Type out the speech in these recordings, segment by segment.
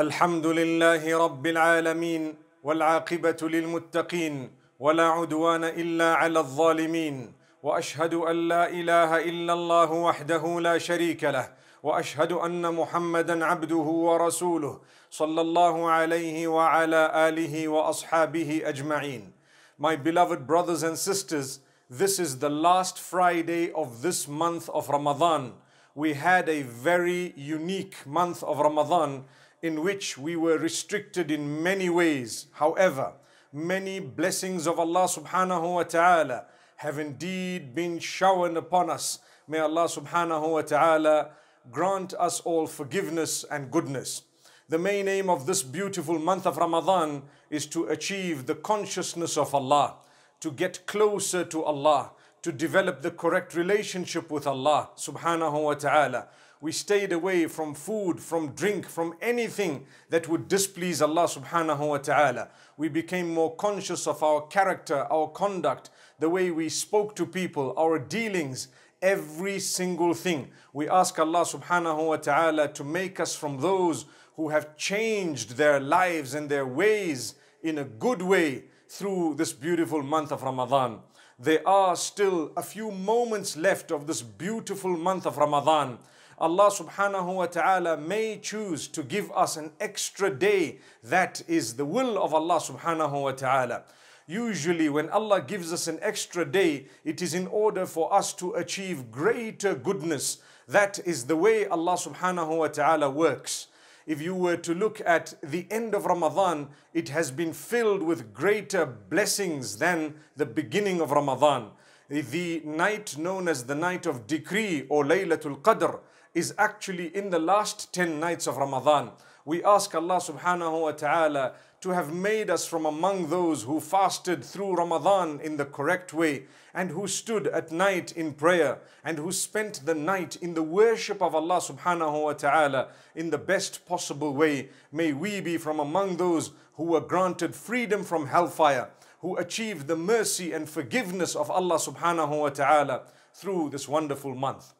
الحمد لله رب العالمين والعاقبة للمتقين ولا عدوان إلا على الظالمين وأشهد أن لا إله إلا الله وحده لا شريك له وأشهد أن محمدا عبده ورسوله صلى الله عليه وعلى آله وأصحابه أجمعين My beloved brothers and sisters, this is the last Friday of this month of Ramadan. We had a very unique month of Ramadan in which we were restricted in many ways. However, many blessings of Allah subhanahu wa ta'ala have indeed been showered upon us. May Allah subhanahu wa ta'ala grant us all forgiveness and goodness. The main aim of this beautiful month of Ramadan is to achieve the consciousness of Allah, to get closer to Allah, to develop the correct relationship with Allah subhanahu wa ta'ala. We stayed away from food, from drink, from anything that would displease Allah subhanahu wa ta'ala. We became more conscious of our character, our conduct, the way we spoke to people, our dealings, every single thing. We ask Allah subhanahu wa ta'ala to make us from those who have changed their lives and their ways in a good way through this beautiful month of Ramadan. There are still a few moments left of this beautiful month of Ramadan. Allah subhanahu wa ta'ala may choose to give us an extra day. That is the will of Allah subhanahu wa ta'ala. Usually, when Allah gives us an extra day, it is in order for us to achieve greater goodness. That is the way Allah subhanahu wa ta'ala works if you were to look at the end of Ramadan, it has been filled with greater blessings than the beginning of Ramadan. The night known as the night of decree or Laylatul Qadr is actually in the last 10 nights of Ramadan. We ask Allah subhanahu wa ta'ala to have made us from among those who fasted through Ramadan in the correct way and who stood at night in prayer and who spent the night in the worship of Allah subhanahu wa ta'ala in the best possible way. May we be from among those who were granted freedom from hellfire, who achieved the mercy and forgiveness of Allah subhanahu wa ta'ala through this wonderful month.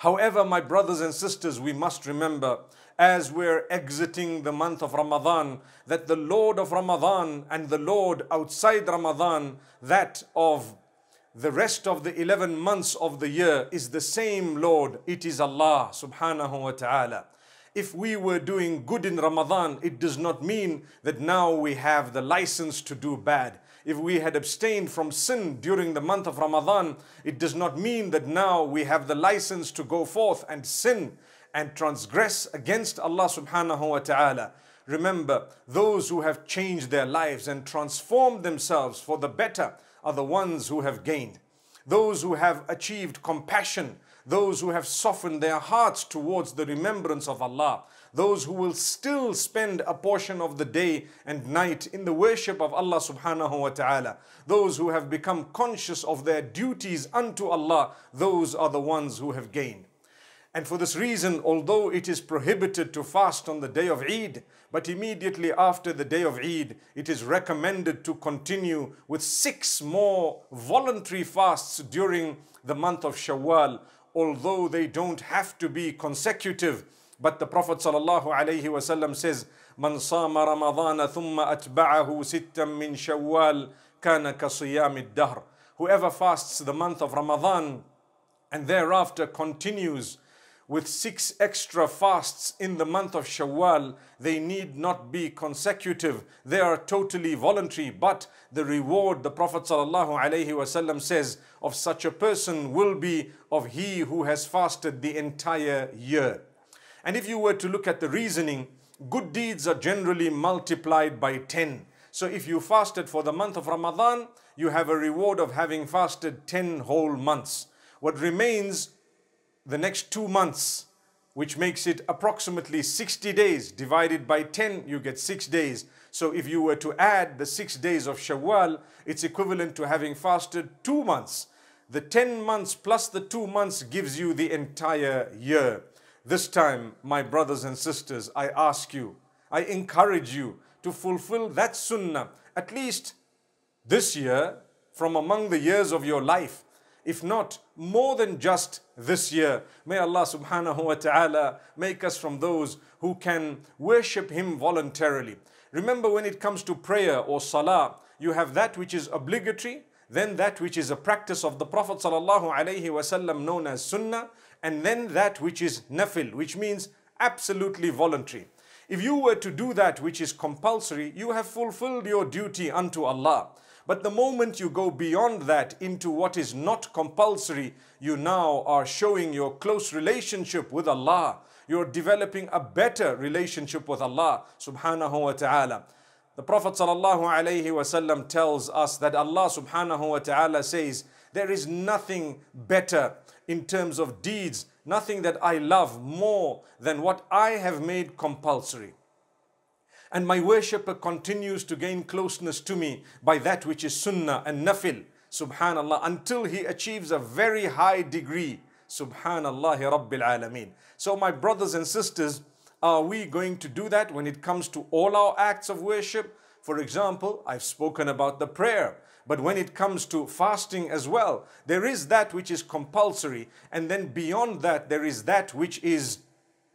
However, my brothers and sisters, we must remember as we're exiting the month of Ramadan that the Lord of Ramadan and the Lord outside Ramadan, that of the rest of the 11 months of the year, is the same Lord. It is Allah subhanahu wa ta'ala. If we were doing good in Ramadan, it does not mean that now we have the license to do bad if we had abstained from sin during the month of Ramadan, it does not mean that now we have the license to go forth and sin and transgress against Allah subhanahu wa ta'ala. Remember, those who have changed their lives and transformed themselves for the better are the ones who have gained. Those who have achieved compassion, those who have softened their hearts towards the remembrance of Allah, those who will still spend a portion of the day and night in the worship of Allah subhanahu wa ta'ala, those who have become conscious of their duties unto Allah, those are the ones who have gained. And for this reason, although it is prohibited to fast on the day of Eid, but immediately after the day of Eid, it is recommended to continue with six more voluntary fasts during the month of Shawwal, although they don't have to be consecutive. But the Prophet sallallahu says, "Man sama Ramadana atba'ahu sittam min Shawwal kana kasiyamid dahr." Whoever fasts the month of Ramadan and thereafter continues with six extra fasts in the month of Shawwal, they need not be consecutive. They are totally voluntary, but the reward, the Prophet ﷺ says, of such a person will be of he who has fasted the entire year. And if you were to look at the reasoning, good deeds are generally multiplied by 10. So if you fasted for the month of Ramadan, you have a reward of having fasted 10 whole months. What remains the next two months, which makes it approximately 60 days. Divided by 10, you get six days. So if you were to add the six days of Shawwal, it's equivalent to having fasted two months. The 10 months plus the two months gives you the entire year. This time, my brothers and sisters, I ask you, I encourage you to fulfill that sunnah at least this year from among the years of your life if not more than just this year. May Allah subhanahu wa ta'ala make us from those who can worship Him voluntarily. Remember when it comes to prayer or salah, you have that which is obligatory, then that which is a practice of the Prophet sallallahu alaihi wasallam known as sunnah, and then that which is nafil, which means absolutely voluntary. If you were to do that which is compulsory, you have fulfilled your duty unto Allah. But the moment you go beyond that into what is not compulsory, you now are showing your close relationship with Allah. You're developing a better relationship with Allah subhanahu wa ta'ala. The Prophet sallallahu alayhi wasallam tells us that Allah subhanahu wa ta'ala says, there is nothing better in terms of deeds, nothing that I love more than what I have made compulsory. And my worshipper continues to gain closeness to me by that which is sunnah and nafil, subhanallah, until he achieves a very high degree. Subhanallah Rabbil Alameen. So, my brothers and sisters, are we going to do that when it comes to all our acts of worship? For example, I've spoken about the prayer. But when it comes to fasting as well, there is that which is compulsory, and then beyond that, there is that which is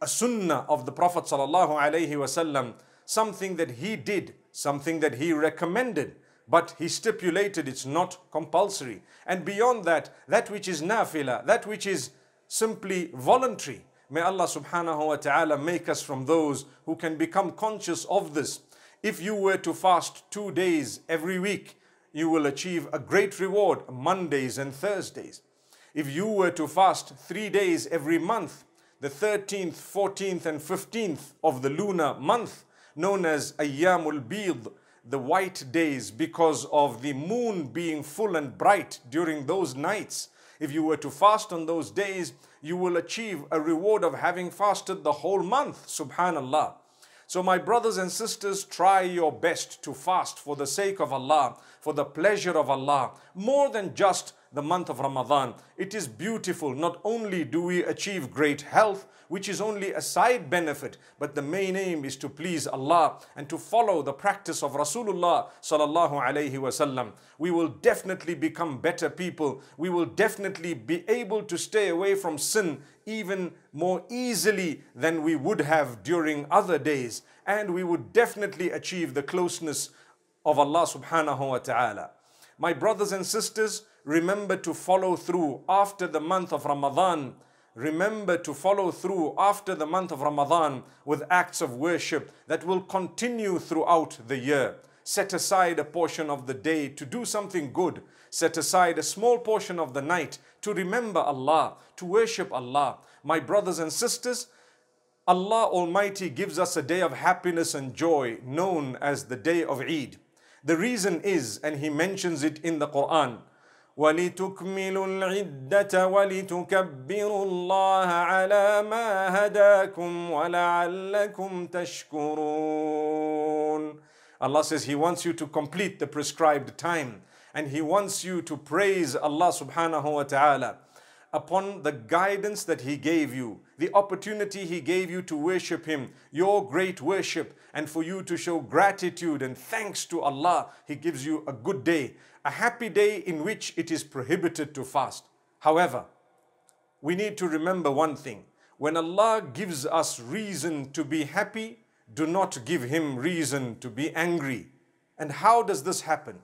a sunnah of the Prophet wasallam something that he did, something that he recommended, but he stipulated it's not compulsory. And beyond that, that which is nafila, that which is simply voluntary. May Allah subhanahu wa ta'ala make us from those who can become conscious of this. If you were to fast two days every week, you will achieve a great reward Mondays and Thursdays. If you were to fast three days every month, the 13th, 14th, and 15th of the lunar month, known as Ayyamul Bid, the white days, because of the moon being full and bright during those nights. If you were to fast on those days, you will achieve a reward of having fasted the whole month. Subhanallah. So, my brothers and sisters, try your best to fast for the sake of Allah, for the pleasure of Allah, more than just the month of Ramadan. It is beautiful. Not only do we achieve great health, which is only a side benefit, but the main aim is to please Allah and to follow the practice of Rasulullah sallallahu alaihi wasallam. We will definitely become better people. We will definitely be able to stay away from sin even more easily than we would have during other days. And we would definitely achieve the closeness of Allah subhanahu wa ta'ala. My brothers and sisters, remember to follow through after the month of Ramadan. Remember to follow through after the month of Ramadan with acts of worship that will continue throughout the year. Set aside a portion of the day to do something good. Set aside a small portion of the night to remember Allah, to worship Allah. My brothers and sisters, Allah Almighty gives us a day of happiness and joy known as the day of Eid. The reason is, and He mentions it in the Quran, ولتكملوا العدة ولتكبروا الله على ما هداكم ولعلكم تشكرون Allah says He wants you to complete the prescribed time and He wants you to praise Allah subhanahu wa ta'ala upon the guidance that He gave you, the opportunity He gave you to worship Him, your great worship, and for you to show gratitude and thanks to Allah, He gives you a good day, a happy day in which it is prohibited to fast. However, we need to remember one thing. When Allah gives us reason to be happy, do not give Him reason to be angry. And how does this happen?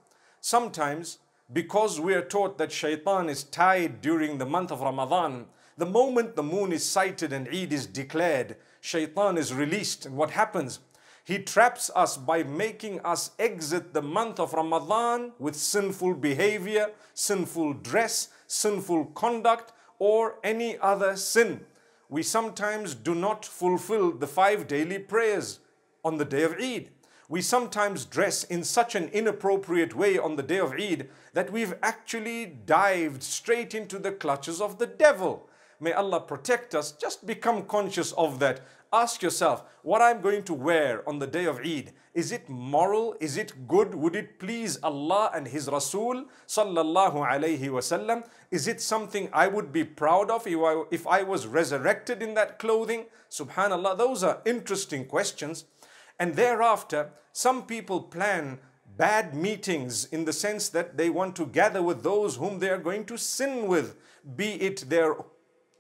Sometimes because we are taught that shaitan is tied during the month of Ramadan, the moment the moon is sighted and Eid is declared, shaitan is released. And what happens? He traps us by making us exit the month of Ramadan with sinful behavior, sinful dress, sinful conduct, or any other sin. We sometimes do not fulfill the five daily prayers on the day of Eid we sometimes dress in such an inappropriate way on the day of Eid that we've actually dived straight into the clutches of the devil. May Allah protect us. Just become conscious of that. Ask yourself, what I'm going to wear on the day of Eid, is it moral? Is it good? Would it please Allah and His Rasul sallallahu alayhi wasallam? Is it something I would be proud of if I, if I was resurrected in that clothing? Subhanallah, those are interesting questions. And thereafter, some people plan bad meetings in the sense that they want to gather with those whom they are going to sin with, be it their,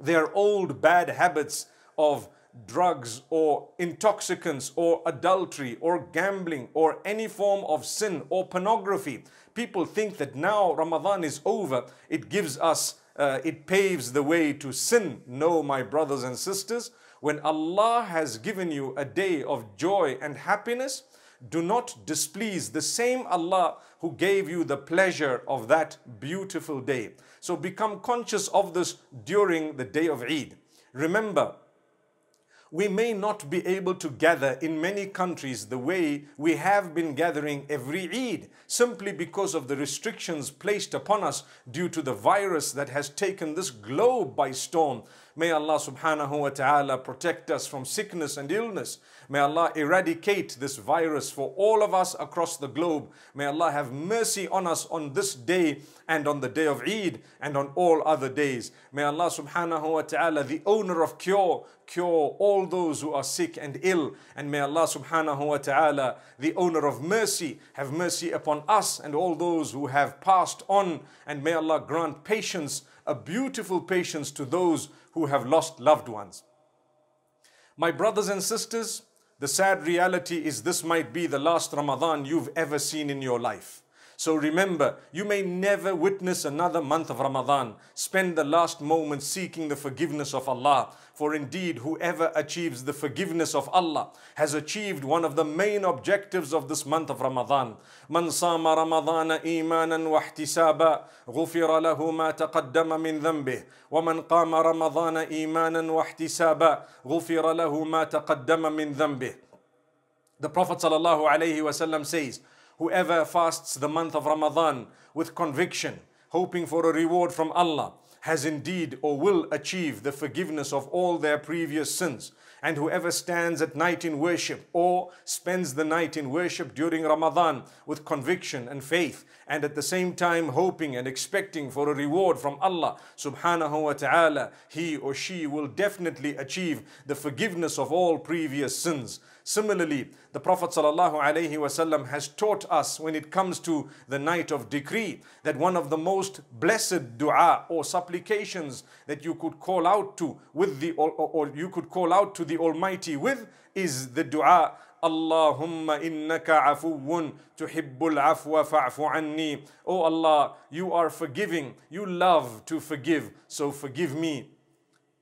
their old bad habits of drugs or intoxicants or adultery or gambling or any form of sin or pornography. People think that now Ramadan is over, it gives us, uh, it paves the way to sin. No, my brothers and sisters, when Allah has given you a day of joy and happiness, do not displease the same Allah who gave you the pleasure of that beautiful day. So become conscious of this during the day of Eid. Remember, we may not be able to gather in many countries the way we have been gathering every Eid, simply because of the restrictions placed upon us due to the virus that has taken this globe by storm. May Allah subhanahu wa ta'ala protect us from sickness and illness. May Allah eradicate this virus for all of us across the globe. May Allah have mercy on us on this day and on the day of Eid and on all other days. May Allah subhanahu wa ta'ala, the owner of cure, cure all those who are sick and ill. And may Allah subhanahu wa ta'ala, the owner of mercy, have mercy upon us and all those who have passed on. And may Allah grant patience, a beautiful patience to those who have lost loved ones. My brothers and sisters, the sad reality is this might be the last Ramadan you've ever seen in your life. So remember, you may never witness another month of Ramadan. Spend the last moments seeking the forgiveness of Allah. For indeed, whoever achieves the forgiveness of Allah has achieved one of the main objectives of this month of Ramadan. من صام رمضان إيمانا واحتسابا غفر له ما تقدم من ذنبه ومن قام رمضان إيمانا واحتسابا غفر له ما تقدم من ذنبه The Prophet ﷺ says, Whoever fasts the month of Ramadan with conviction, hoping for a reward from Allah, has indeed or will achieve the forgiveness of all their previous sins. And whoever stands at night in worship or spends the night in worship during Ramadan with conviction and faith and at the same time hoping and expecting for a reward from Allah subhanahu wa ta'ala, he or she will definitely achieve the forgiveness of all previous sins. Similarly, the Prophet ﷺ has taught us when it comes to the night of decree that one of the most blessed dua or supplications that you could call out to with the or, or you could call out to the Almighty with is the dua اللهم إنك عفو تحب العفو فاعف عني Oh Allah, you are forgiving. You love to forgive. So forgive me.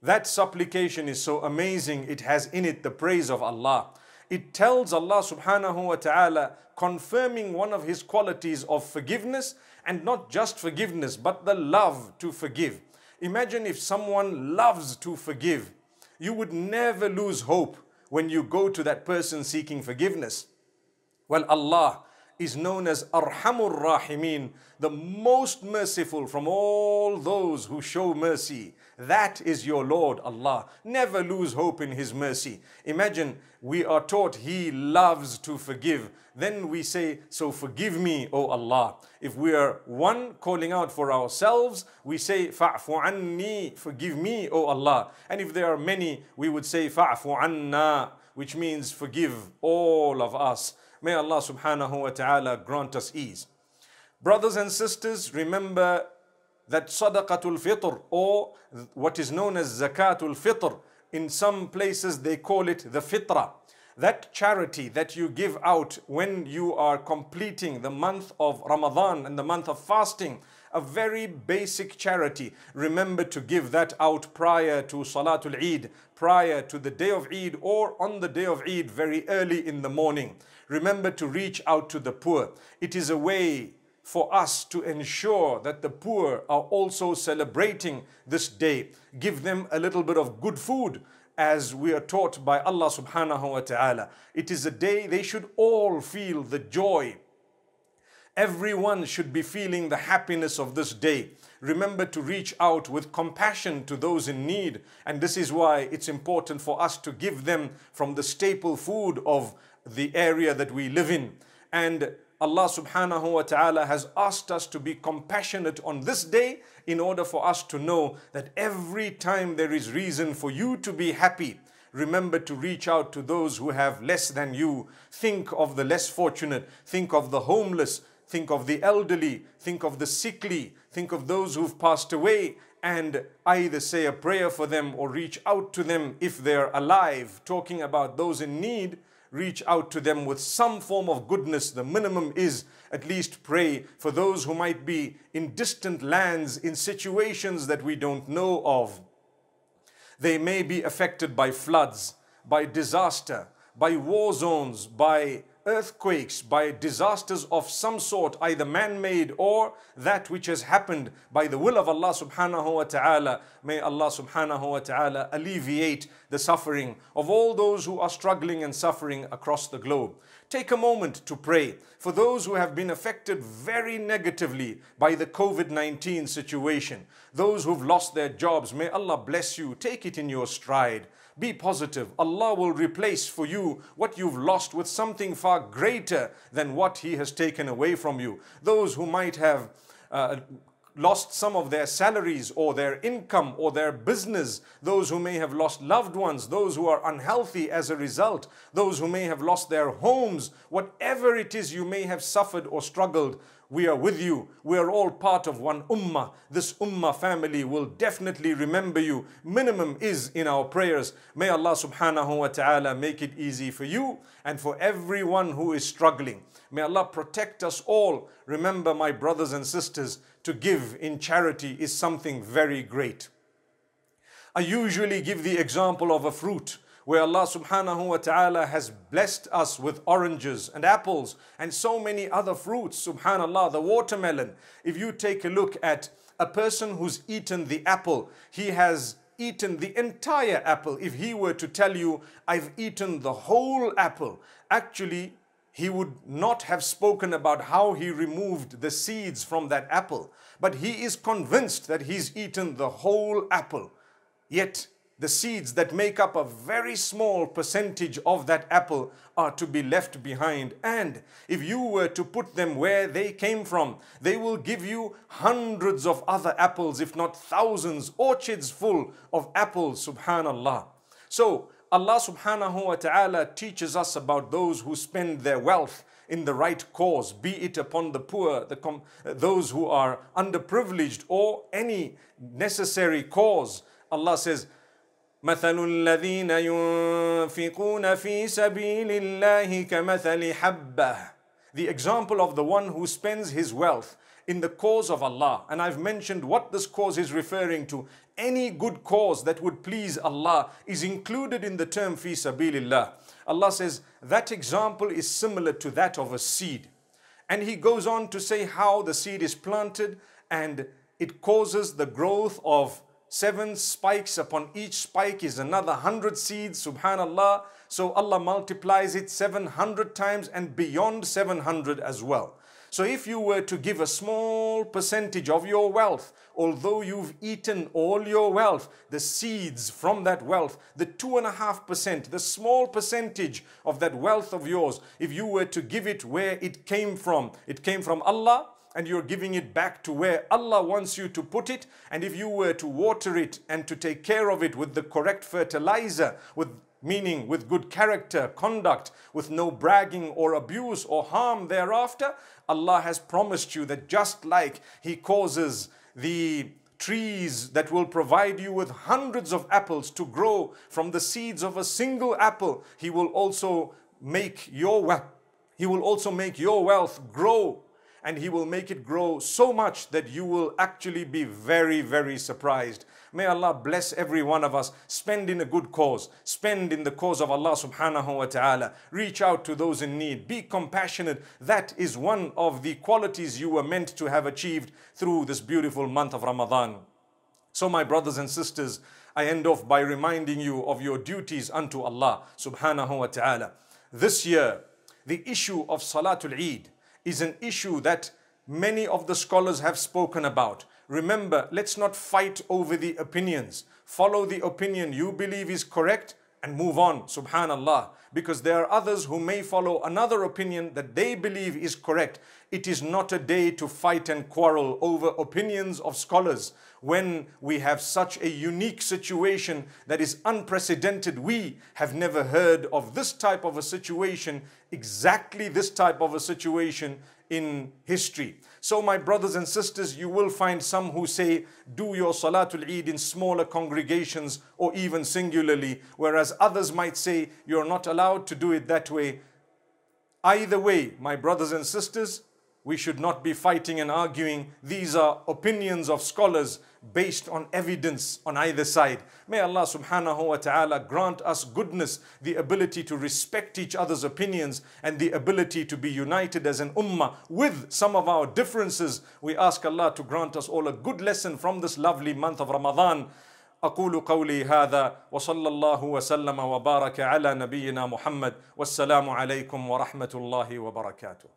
That supplication is so amazing. It has in it the praise of Allah it tells Allah subhanahu wa ta'ala confirming one of his qualities of forgiveness and not just forgiveness but the love to forgive. Imagine if someone loves to forgive. you would never lose hope when you go to that person seeking forgiveness. Well, Allah is known as Arhamur Rahimin, the most merciful from all those who show mercy. That is your Lord Allah. Never lose hope in His mercy. Imagine we are taught He loves to forgive. Then we say, So forgive me, O Allah. If we are one calling out for ourselves, we say, Fa'fu anni, forgive me, O Allah. And if there are many, we would say, Fa'fu anna, which means forgive all of us. May Allah subhanahu wa ta'ala grant us ease. Brothers and sisters, remember that sadaqatul fitr or what is known as zakatul fitr, in some places they call it the fitra. That charity that you give out when you are completing the month of Ramadan and the month of fasting, a very basic charity. Remember to give that out prior to Salatul Eid, prior to the day of Eid or on the day of Eid very early in the morning. Remember to reach out to the poor. It is a way for us to ensure that the poor are also celebrating this day. Give them a little bit of good food as we are taught by Allah subhanahu wa ta'ala. It is a day they should all feel the joy. Everyone should be feeling the happiness of this day. Remember to reach out with compassion to those in need. And this is why it's important for us to give them from the staple food of the area that we live in. And Allah subhanahu wa ta'ala has asked us to be compassionate on this day in order for us to know that every time there is reason for you to be happy, remember to reach out to those who have less than you. Think of the less fortunate. Think of the homeless. Think of the elderly. Think of the sickly. Think of those who've passed away and either say a prayer for them or reach out to them if they're alive. Talking about those in need, reach out to them with some form of goodness. The minimum is at least pray for those who might be in distant lands, in situations that we don't know of. They may be affected by floods, by disaster, by war zones, by earthquakes, by disasters of some sort, either man-made or that which has happened by the will of Allah subhanahu wa ta'ala. May Allah subhanahu wa ta'ala alleviate the suffering of all those who are struggling and suffering across the globe. Take a moment to pray for those who have been affected very negatively by the COVID-19 situation. Those who've lost their jobs, may Allah bless you. Take it in your stride. Be positive. Allah will replace for you what you've lost with something far greater than what He has taken away from you. Those who might have uh, lost some of their salaries or their income or their business, those who may have lost loved ones, those who are unhealthy as a result, those who may have lost their homes, whatever it is you may have suffered or struggled, we are with you. We are all part of one ummah. This ummah family will definitely remember you. Minimum is in our prayers. May Allah subhanahu wa ta'ala make it easy for you and for everyone who is struggling. May Allah protect us all. Remember, my brothers and sisters, to give in charity is something very great. I usually give the example of a fruit where Allah subhanahu wa ta'ala has blessed us with oranges and apples and so many other fruits. Subhanallah, the watermelon. If you take a look at a person who's eaten the apple, he has eaten the entire apple. If he were to tell you, I've eaten the whole apple, actually, he would not have spoken about how he removed the seeds from that apple. But he is convinced that he's eaten the whole apple. Yet the seeds that make up a very small percentage of that apple are to be left behind. And if you were to put them where they came from, they will give you hundreds of other apples, if not thousands, orchards full of apples, subhanallah. So, Allah subhanahu wa ta'ala teaches us about those who spend their wealth in the right cause, be it upon the poor, the those who are underprivileged, or any necessary cause. Allah says, مثل الذين ينفقون في سبيل الله كمثل حبة The example of the one who spends his wealth in the cause of Allah. And I've mentioned what this cause is referring to. Any good cause that would please Allah is included in the term fi sabilillah. Allah says that example is similar to that of a seed. And He goes on to say how the seed is planted and it causes the growth of seven spikes upon each spike is another hundred seeds subhanallah. So allah multiplies it 700 times and beyond 700 as well. So if you were to give a small percentage of your wealth although you've eaten all your wealth the seeds from that wealth the two and a half percent the small percentage of that wealth of yours if you were to give it where it came from it came from allah and you're giving it back to where Allah wants you to put it. And if you were to water it and to take care of it with the correct fertilizer, with meaning with good character, conduct, with no bragging or abuse or harm thereafter, Allah has promised you that just like He causes the trees that will provide you with hundreds of apples to grow from the seeds of a single apple, He will also make your wealth. He will also make your wealth grow and He will make it grow so much that you will actually be very, very surprised. May Allah bless every one of us. Spend in a good cause. Spend in the cause of Allah subhanahu wa ta'ala. Reach out to those in need. Be compassionate. That is one of the qualities you were meant to have achieved through this beautiful month of Ramadan. So, my brothers and sisters, I end off by reminding you of your duties unto Allah subhanahu wa ta'ala. This year, the issue of Salatul Eid is an issue that many of the scholars have spoken about. Remember, let's not fight over the opinions. Follow the opinion you believe is correct and move on, subhanallah. Because there are others who may follow another opinion that they believe is correct. It is not a day to fight and quarrel over opinions of scholars when we have such a unique situation that is unprecedented. We have never heard of this type of a situation, exactly this type of a situation in history. So, my brothers and sisters, you will find some who say, do your Salatul Eid in smaller congregations or even singularly, whereas others might say, you're not allowed to do it that way. Either way, my brothers and sisters, we should not be fighting and arguing. These are opinions of scholars based on evidence on either side. May Allah subhanahu wa ta'ala grant us goodness, the ability to respect each other's opinions and the ability to be united as an ummah with some of our differences. We ask Allah to grant us all a good lesson from this lovely month of Ramadan. أقول قولي هذا وصلى الله وسلم وبارك على نبينا محمد والسلام عليكم ورحمة الله وبركاته